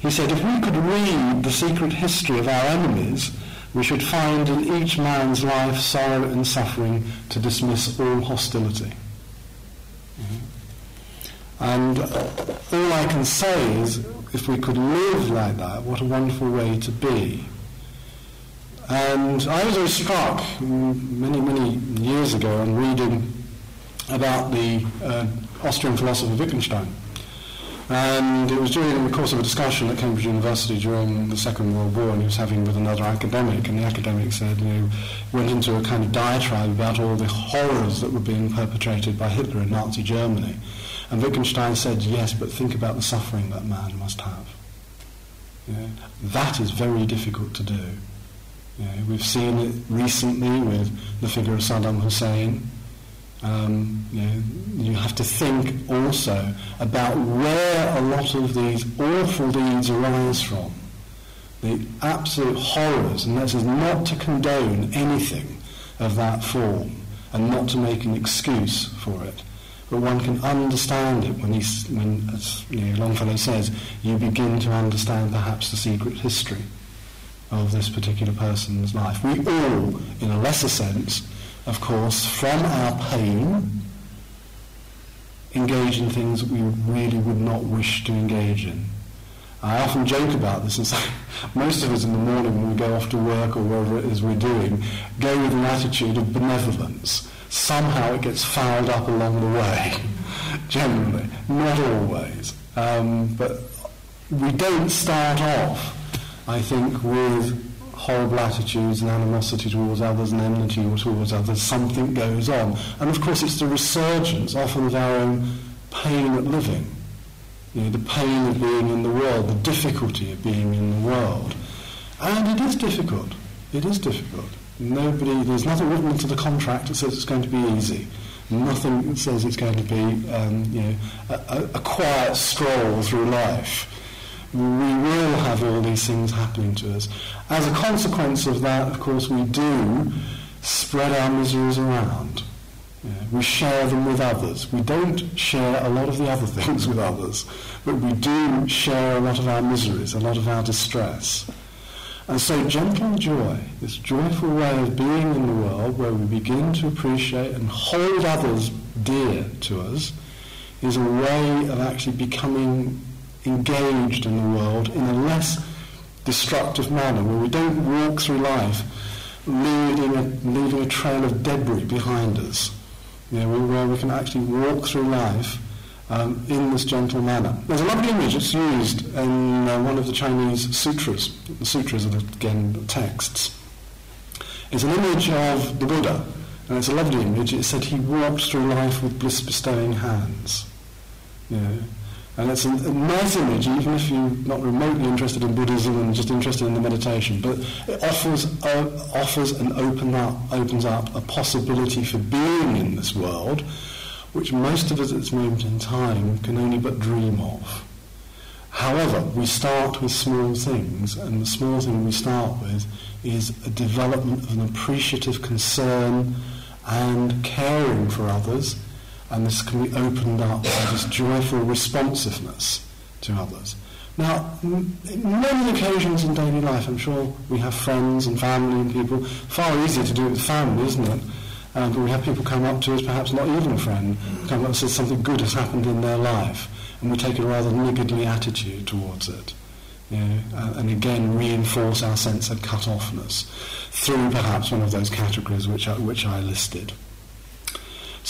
Speaker 1: he said, if we could read the secret history of our enemies, we should find in each man's life sorrow and suffering to dismiss all hostility. Mm-hmm. And all I can say is, if we could live like that, what a wonderful way to be. And I was very struck many, many years ago on reading about the uh, Austrian philosopher Wittgenstein. And it was during the course of a discussion at Cambridge University during the Second World War, and he was having with another academic, and the academic said, you know, went into a kind of diatribe about all the horrors that were being perpetrated by Hitler in Nazi Germany. And Wittgenstein said, yes, but think about the suffering that man must have. That is very difficult to do. We've seen it recently with the figure of Saddam Hussein. Um, you, know, you have to think also about where a lot of these awful deeds arise from. The absolute horrors, and this is not to condone anything of that form and not to make an excuse for it. But one can understand it when, he's, when as you know, Longfellow says, you begin to understand perhaps the secret history of this particular person's life. We all, in a lesser sense, of course, from our pain, engage in things that we really would not wish to engage in. I often joke about this and say [LAUGHS] most of us in the morning when we go off to work or wherever it is we're doing go with an attitude of benevolence. Somehow it gets fouled up along the way, [LAUGHS] generally, not always. Um, but we don't start off I think with horrible attitudes and animosity towards others and enmity towards others, something goes on. And of course it's the resurgence often of our own pain at living. You know, the pain of being in the world, the difficulty of being in the world. And it is difficult. It is difficult. Nobody, there's nothing written into the contract that says it's going to be easy. Nothing says it's going to be, um, you know, a, a quiet stroll through life we will have all these things happening to us. As a consequence of that, of course, we do spread our miseries around. Yeah, we share them with others. We don't share a lot of the other [LAUGHS] things with others, but we do share a lot of our miseries, a lot of our distress. And so gentle joy, this joyful way of being in the world where we begin to appreciate and hold others dear to us, is a way of actually becoming engaged in the world in a less destructive manner, where we don't walk through life leaving a, leaving a trail of debris behind us, you know, where we can actually walk through life um, in this gentle manner. There's a lovely image that's used in uh, one of the Chinese sutras. The sutras are, again, texts. It's an image of the Buddha, and it's a lovely image. It said he walked through life with bliss-bestowing hands. You know, and it's a, nice image, even if you're not remotely interested in Buddhism and just interested in the meditation. But it offers, uh, offers and open up, opens up a possibility for being in this world, which most of us at this moment in time can only but dream of. However, we start with small things, and the small thing we start with is a development of an appreciative concern and caring for others and this can be opened up by this joyful responsiveness to others. Now, many occasions in daily life, I'm sure we have friends and family and people. Far easier to do it with family, isn't it? Um, but we have people come up to us, perhaps not even a friend, come up and say something good has happened in their life, and we take a rather niggardly attitude towards it. You know, and, and again reinforce our sense of cut-offness through perhaps one of those categories which I, which I listed.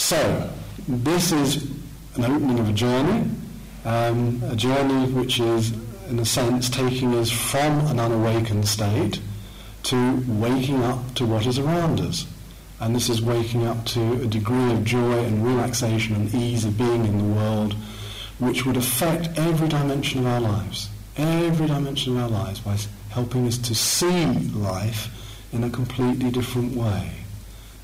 Speaker 1: So, this is an opening of a journey, um, a journey which is, in a sense, taking us from an unawakened state to waking up to what is around us. And this is waking up to a degree of joy and relaxation and ease of being in the world which would affect every dimension of our lives. Every dimension of our lives by helping us to see life in a completely different way.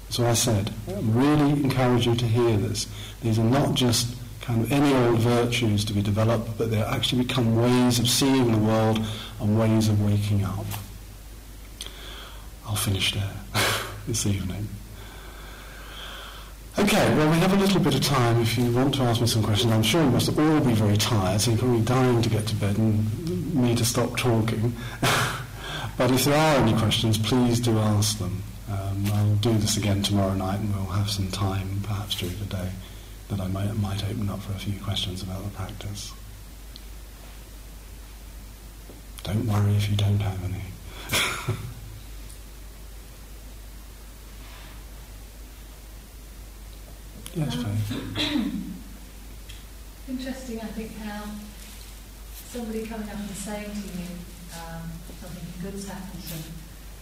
Speaker 1: So I said, I really encourage you to hear this. These are not just kind of any old virtues to be developed, but they actually become ways of seeing the world and ways of waking up. I'll finish there [LAUGHS] this evening. Okay, well, we have a little bit of time if you want to ask me some questions. I'm sure you must all be very tired, so you're probably dying to get to bed and me to stop talking. [LAUGHS] but if there are any questions, please do ask them. Um, I'll do this again tomorrow night and we'll have some time, perhaps during the day, that I might, might open up for a few questions about the practice. Don't worry if you don't have any. [LAUGHS] Yes,
Speaker 2: um, [COUGHS] Interesting, I think, how somebody coming up and saying to you um, something good's happened to them,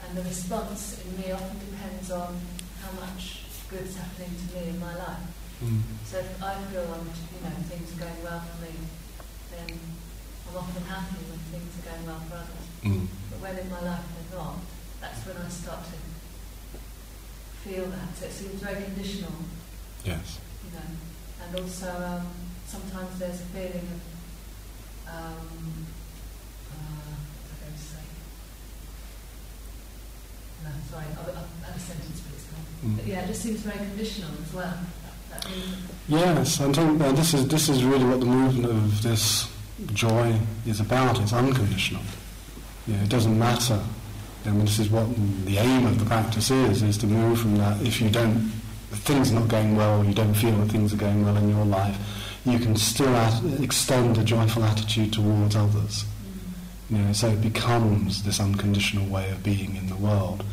Speaker 2: and the response in me often depends on how much good's happening to me in my life. Mm. So if I feel I'm, you know, things are going well for me, then I'm often happy when things are going well for others. Mm. But when in my life they're not, that's when I start to feel that. So it seems very conditional
Speaker 1: Yes.
Speaker 2: You know, and also um, sometimes there's a feeling of, um, uh, what am I going to say? No, sorry, I, I had a sentence, but it's gone. Mm. But yeah, it just seems very conditional as well.
Speaker 1: yes, think uh, this is this is really what the movement of this joy is about. It's unconditional. Yeah, it doesn't matter. I mean, this is what the aim of the practice is: is to move from that. If you don't if things are not going well, you don't feel that things are going well in your life, you can still at, extend a joyful attitude towards others. You know, so it becomes this unconditional way of being in the world.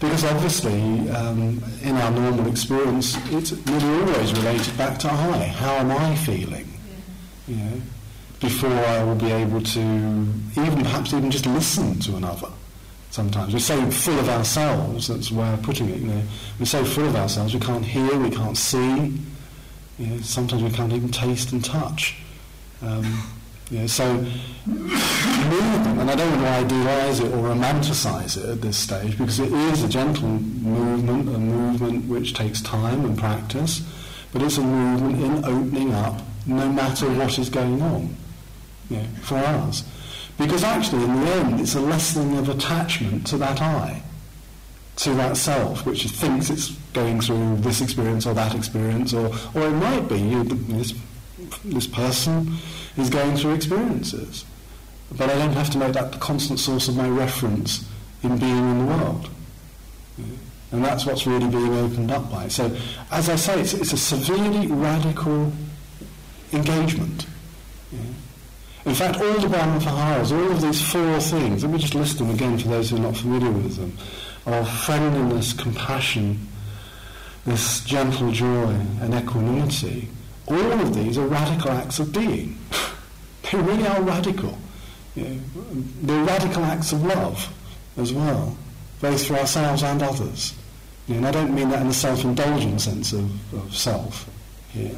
Speaker 1: Because obviously, um, in our normal experience, it's nearly always related back to I. How am I feeling? You know, before I will be able to even perhaps even just listen to another sometimes. We're so full of ourselves, that's where of putting it, you know. We're so full of ourselves, we can't hear, we can't see, you know, sometimes we can't even taste and touch. Um, you know, so movement, and I don't want to idealise it or romanticise it at this stage because it is a gentle movement, a movement which takes time and practice, but it's a movement in opening up no matter what is going on you know, for us. Because actually, in the end, it's a lessening of attachment to that I, to that self, which thinks it's going through this experience or that experience, or, or it might be you, this, person is going through experiences. But I don't have to make that the constant source of my reference in being in the world. And that's what's really being opened up by. it. So, as I say, it's, it's a severely radical engagement. In fact, all the Brahma Viharas, all of these four things, let me just list them again for those who are not familiar with them, are friendliness, compassion, this gentle joy and equanimity, all of these are radical acts of being. [LAUGHS] they really are radical. You know, they're radical acts of love as well, both for ourselves and others. You know, and I don't mean that in the self-indulgent sense of, of self here.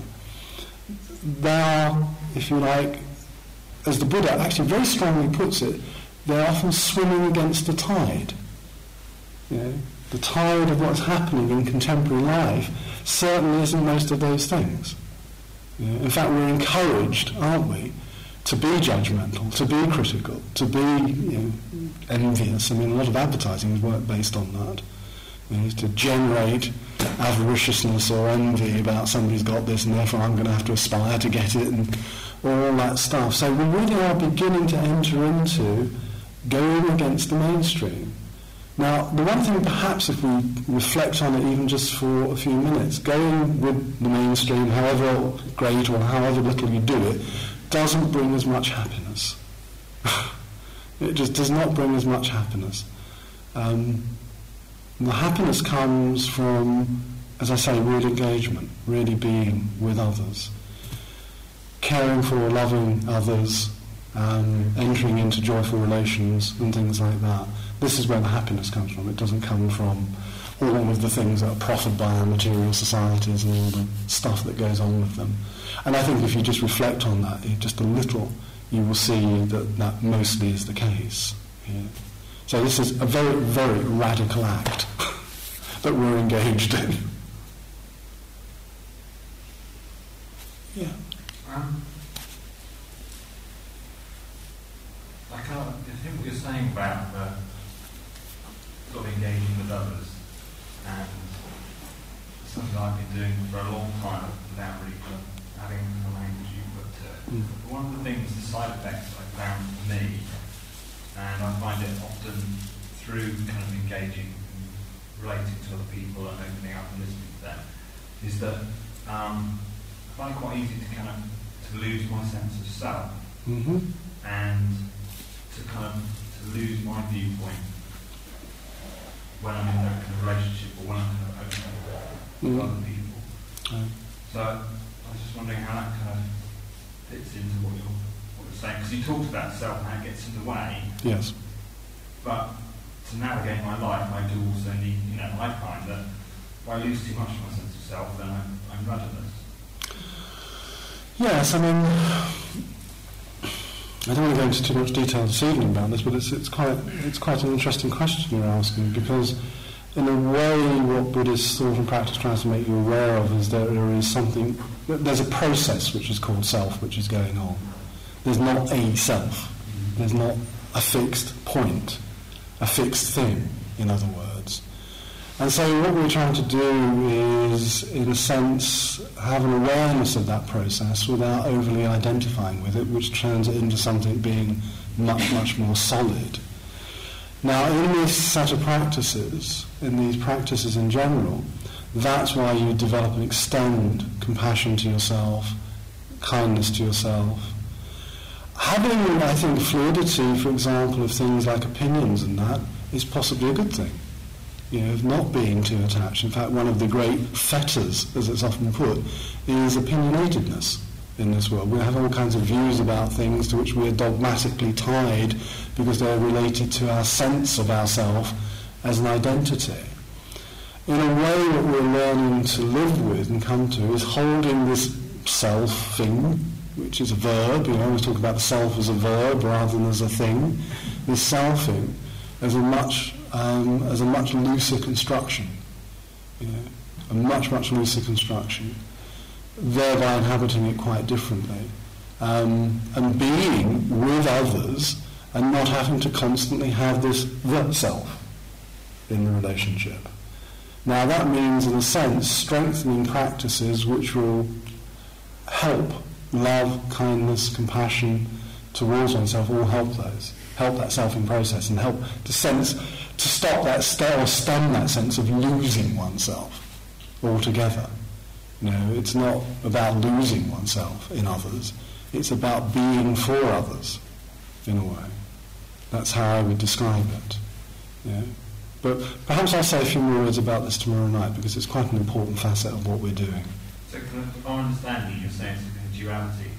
Speaker 1: They are, if you like, as the Buddha actually very strongly puts it, they're often swimming against the tide. You know, the tide of what's happening in contemporary life certainly isn't most of those things. In fact, we're encouraged, aren't we, to be judgmental, to be critical, to be you know, envious. I mean, a lot of advertising is work based on that. You know, to generate avariciousness or envy about somebody's got this and therefore I'm going to have to aspire to get it and all that stuff. So we really are beginning to enter into going against the mainstream. Now, the one thing perhaps if we reflect on it even just for a few minutes, going with the mainstream, however great or however little you do it, doesn't bring as much happiness. [LAUGHS] It just does not bring as much happiness. Um, the happiness comes from, as I say, real engagement, really being with others, caring for, loving others, um, entering into joyful relations and things like that. This is where the happiness comes from. It doesn't come from all of the things that are proffered by our material societies and all the stuff that goes on with them. And I think if you just reflect on that, just a little, you will see that that mostly is the case. Yeah. So this is a very, very radical act [LAUGHS] that we're engaged in. Yeah. Um,
Speaker 3: I can't, I think what you're saying about the sort of engaging with others and something I've been doing for a long time without really having the language you put to it. Mm. One of the things, the side effects I found for me, and I find it often through kind of engaging and relating to other people and opening up and listening to them, is that um, I find it quite easy to kind of to lose my sense of self mm-hmm. and to kind of to lose my viewpoint when I'm in a kind of relationship or when I'm kind of open with mm. other people. Mm. So I was just wondering how that kind of fits into what you're, what you're saying. Because you talked about self and how it gets in the way.
Speaker 1: Yes.
Speaker 3: But to navigate my life, I do also need, you know, I find that if I lose too much of my sense of self, then I'm, I'm rudderless.
Speaker 1: Yes, I mean, I don't want to go into too much detail this evening about this, but it's, it's, quite, it's quite an interesting question you're asking because, in a way, what Buddhist thought and practice tries to make you aware of is that there is something, there's a process which is called self which is going on. There's not a self, there's not a fixed point, a fixed thing, in other words. And so what we're trying to do is, in a sense, have an awareness of that process without overly identifying with it, which turns it into something being much, much more solid. Now, in this set of practices, in these practices in general, that's why you develop and extend compassion to yourself, kindness to yourself. Having, I think, fluidity, for example, of things like opinions and that, is possibly a good thing you know, of not being too attached. In fact, one of the great fetters, as it's often put, is opinionatedness in this world. We have all kinds of views about things to which we're dogmatically tied because they're related to our sense of ourself as an identity. In a way, what we're learning to live with and come to is holding this self thing, which is a verb. You know, we talk about the self as a verb rather than as a thing. This selfing as a much um, as a much looser construction, a much, much looser construction, thereby inhabiting it quite differently. Um, and being with others and not having to constantly have this the self in the relationship. Now that means, in a sense, strengthening practices which will help love, kindness, compassion towards oneself, all help those, help that selfing process and help to sense to stop that or stem that sense of losing oneself altogether. You know, it's not about losing oneself in others. It's about being for others, in a way. That's how I would describe it. You know? But perhaps I'll say a few more words about this tomorrow night because it's quite an important facet of what we're doing.
Speaker 3: So, from our understanding, you're saying it's a duality.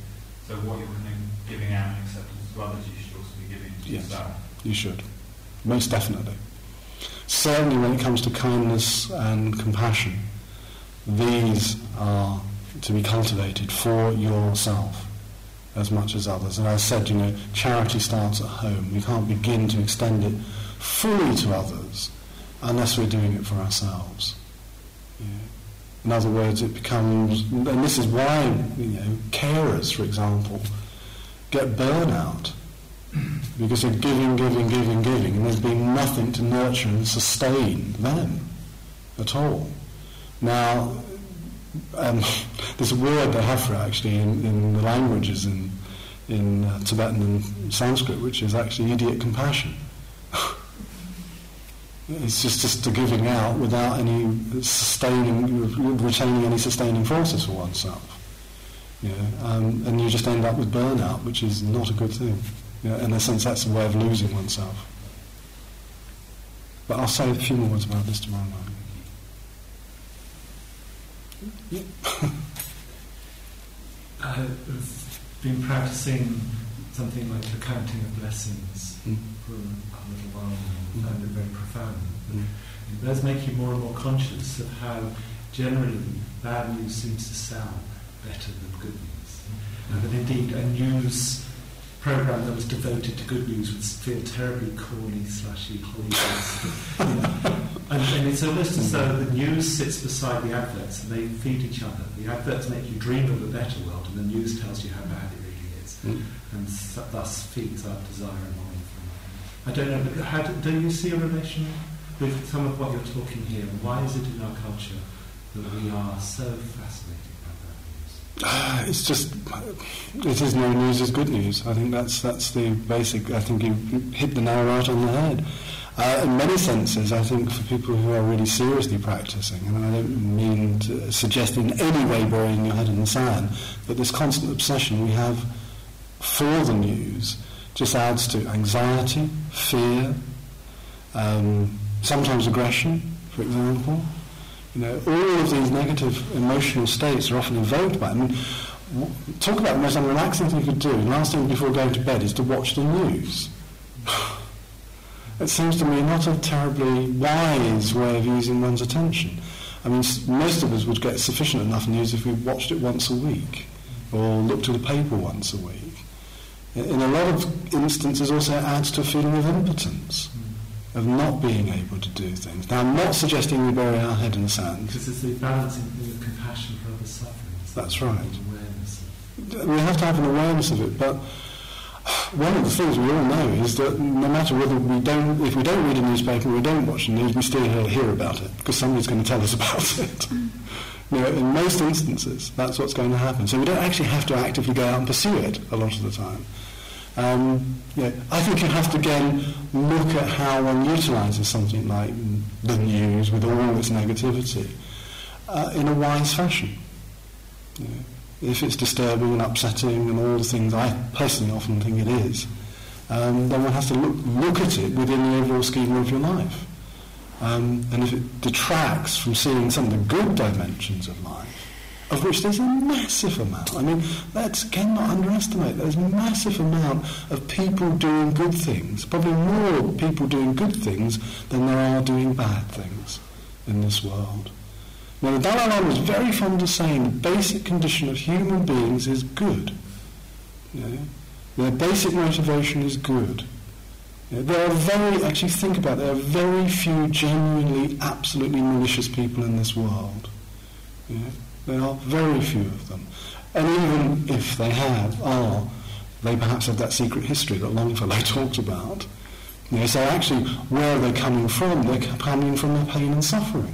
Speaker 3: So, what you're giving out and acceptance to others, you should also be giving to
Speaker 1: yes,
Speaker 3: yourself.
Speaker 1: You should, most definitely. Certainly when it comes to kindness and compassion, these are to be cultivated for yourself as much as others. And I said, you know, charity starts at home. We can't begin to extend it fully to others unless we're doing it for ourselves. Yeah. In other words, it becomes, and this is why, you know, carers, for example, get burnout because they're giving, giving, giving, giving, and there's been nothing to nurture and sustain them at all. Now, um, [LAUGHS] there's a word they have for it actually in, in the languages in, in uh, Tibetan and Sanskrit, which is actually idiot compassion. [LAUGHS] it's just, just a giving out without any sustaining, retaining any sustaining forces for oneself. Know, um, and you just end up with burnout, which is not a good thing. You know, in a sense, that's a way of losing oneself. But I'll say a few more words about this tomorrow night. Yep. [LAUGHS]
Speaker 4: I've been practicing something like the counting of blessings
Speaker 1: Mm.
Speaker 4: for a little while now and found it very profound.
Speaker 1: Mm.
Speaker 4: It does make you more and more conscious of how generally bad news seems to sound better than good news. And that indeed a news program that was devoted to good news would feel terribly corny, slashy, Hollywood. you know. and, and it's almost as though the news sits beside the adverts and they feed each other. The adverts make you dream of a better world and the news tells you how bad it really is
Speaker 1: Mm.
Speaker 4: and thus feeds our desire and longing for. I don't know, but how do, do you see a relation with some of what you're talking here? Why is it in our culture that we are so fascinated by bad news?
Speaker 1: Ah, [SIGHS] It's just, it is no news is good news. I think that's that's the basic. I think you hit the nail right on the head. Uh, in many senses, I think for people who are really seriously practicing, and I don't mean to suggest in any way burying your head in the sand, but this constant obsession we have for the news just adds to anxiety, fear, um, sometimes aggression, for example. You know, all of these negative emotional states are often invoked by. I mean, talk about the most unrelaxing thing you could do. The last thing before going to bed is to watch the news. it seems to me not a terribly wise way of using one's attention. I mean, most of us would get sufficient enough news if we watched it once a week or looked at a paper once a week. In a lot of instances, also adds to a feeling of impotence of not being able to do things. Now, I'm not suggesting we bury our head in the sand.
Speaker 4: Because it's the balancing thing of compassion for other suffering.
Speaker 1: That's right.
Speaker 4: Awareness
Speaker 1: We have to have an awareness of it, but one of the things we all know is that no matter whether we don't, if we don't read a newspaper we don't watch the news, we still hear, hear about it because somebody's going to tell us [LAUGHS] about it. You know, in most instances, that's what's going to happen. So we don't actually have to actively go out and pursue it a lot of the time. Um, you know, I think you have to again look at how one utilises something like the news with all its negativity uh, in a wise fashion. You know, if it's disturbing and upsetting and all the things I personally often think it is, um, then one has to look, look at it within the overall scheme of your life. Um, and if it detracts from seeing some of the good dimensions of life, of which there's a massive amount. I mean, let's again not underestimate. There's a massive amount of people doing good things. Probably more people doing good things than there are doing bad things in this world. Now, the Dalai Lama is very fond of saying the basic condition of human beings is good. Their basic motivation is good. There are very, actually think about it, there are very few genuinely, absolutely malicious people in this world. There are very few of them. And even if they have, are, they perhaps have that secret history that Longfellow [LAUGHS] talked about. You know, so actually, where are they coming from? They're coming from their pain and suffering.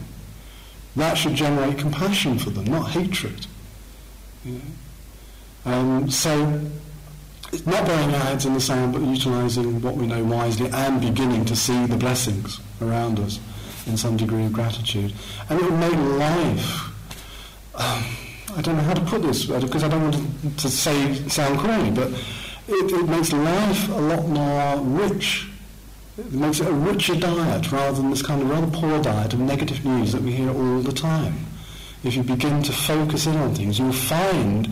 Speaker 1: That should generate compassion for them, not hatred. You know? um, so, it's not burying our heads in the sand, but utilising what we know wisely and beginning to see the blessings around us in some degree of gratitude. And it would make life I don't know how to put this because I don't want to, to say sound corny, but it, it makes life a lot more rich. It makes it a richer diet rather than this kind of rather poor diet of negative news that we hear all the time. If you begin to focus in on things, you'll find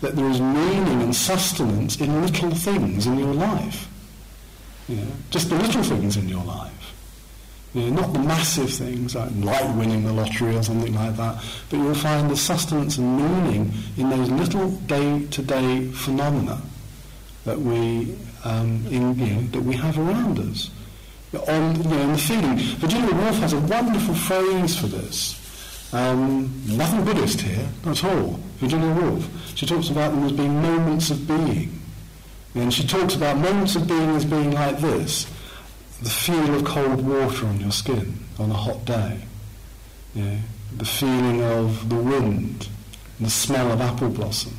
Speaker 1: that there is meaning and sustenance in little things in your life. You know, just the little things in your life. You know, not the massive things like, like winning the lottery or something like that, but you'll find the sustenance and meaning in those little day-to-day phenomena that we um, in, you know, that we have around us. On you know, the feeling, Virginia Woolf has a wonderful phrase for this. Um, nothing Buddhist here, at all. Virginia Woolf. She talks about them as being moments of being, and she talks about moments of being as being like this the feel of cold water on your skin on a hot day, you know, the feeling of the wind, the smell of apple blossom.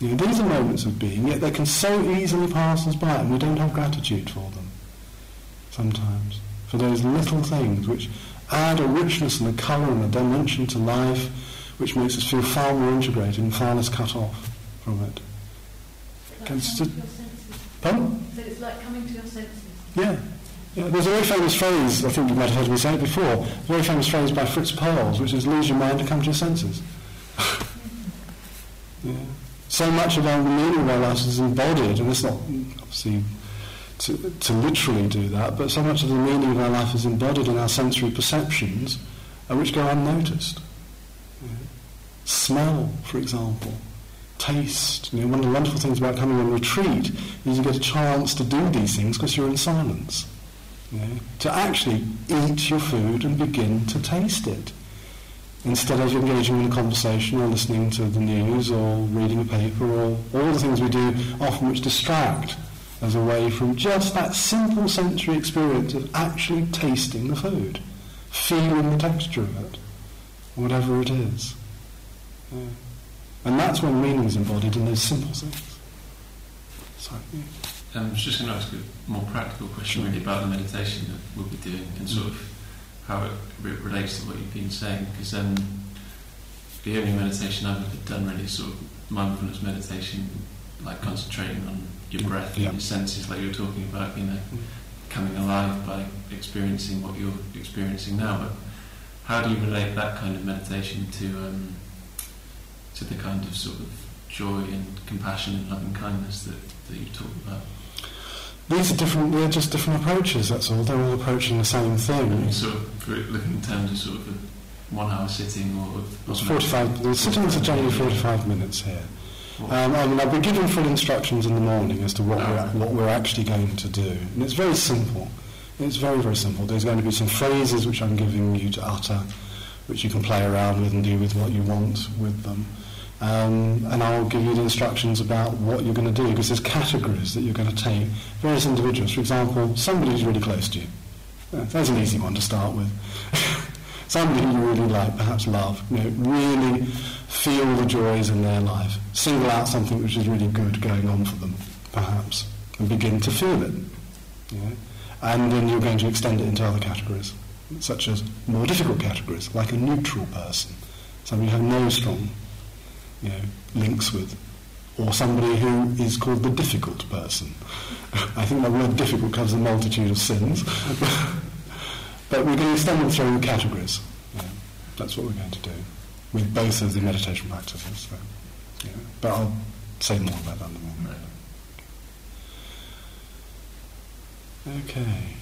Speaker 1: You know, these are moments of being, yet they can so easily pass us by and we don't have gratitude for them sometimes, for those little things which add a richness and a colour and a dimension to life which makes us feel far more integrated and far less cut off from it.
Speaker 2: Like coming
Speaker 1: st-
Speaker 2: to your senses.
Speaker 1: Pardon?
Speaker 2: So it's like coming to your senses.
Speaker 1: Yeah. yeah. There's a very famous phrase, I think you might have heard me say it before, a very famous phrase by Fritz Perls, which is lose your mind to come to your senses. [LAUGHS] yeah. So much of the meaning of our lives is embodied, and it's not obviously to, to literally do that, but so much of the meaning of our life is embodied in our sensory perceptions, uh, which go unnoticed. Yeah. Smell, for example taste. You know, one of the wonderful things about coming on retreat is you get a chance to do these things because you're in silence. You know, to actually eat your food and begin to taste it. Instead of engaging in a conversation or listening to the news or reading a paper or all the things we do often which distract us away from just that simple sensory experience of actually tasting the food, feeling the texture of it, whatever it is. Yeah. And that's when meaning is embodied in those simple things. So, yeah.
Speaker 5: Um, I was just going to ask a more practical question really about the meditation that we'll be doing and sort of how it re- relates to what you've been saying because um, the only meditation I've ever done really is sort of mindfulness meditation like concentrating on your breath
Speaker 1: Yeah.
Speaker 5: and your senses like you're talking about you know coming alive by experiencing what you're experiencing now but how do you relate that kind of meditation to um, to the kind of sort of joy and compassion and loving kindness that, that you talk about
Speaker 1: These are different, they're just different approaches, that's all. They're all approaching the same
Speaker 5: I mean,
Speaker 1: thing.
Speaker 5: sort of for looking in terms of sort of a one hour sitting or
Speaker 1: It's 45, the sittings are generally 45 minutes here. Um, I mean, I'll be giving full instructions in the morning as to what we're, what we're actually going to do. And it's very simple. It's very, very simple. There's going to be some phrases which I'm giving you to utter, which you can play around with and do with what you want with them. Um, and I'll give you the instructions about what you're going to do, because there's categories that you're going to take. Various individuals, for example, somebody who's really close to you. Uh, That's an easy one to start with. [LAUGHS] somebody you really like, perhaps love, you know, really feel the joys in their life. Single out something which is really good going on for them, perhaps, and begin to feel it. You know? And then you're going to extend it into other categories, such as more difficult categories, like a neutral person, somebody you have no strong you know, links with, or somebody who is called the difficult person. [LAUGHS] I think the word difficult covers a multitude of sins. [LAUGHS] but we're going to them through categories. That's what we're going to do with both of the meditation practices. So. But I'll say more about that in a moment. Okay.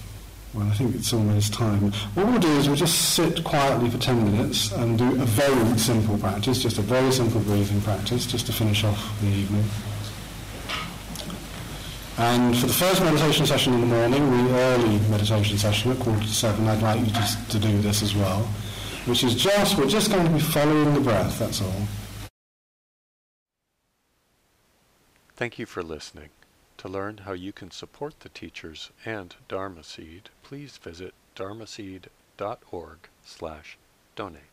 Speaker 1: Well, I think it's almost time. What we'll do is we'll just sit quietly for 10 minutes and do a very simple practice, just a very simple breathing practice, just to finish off the evening. And for the first meditation session in the morning, the early meditation session at quarter to seven, I'd like you to, to do this as well, which is just, we're just going to be following the breath, that's all.
Speaker 6: Thank you for listening. To learn how you can support the teachers and Dharma Seed, please visit dharmaseed.org slash donate.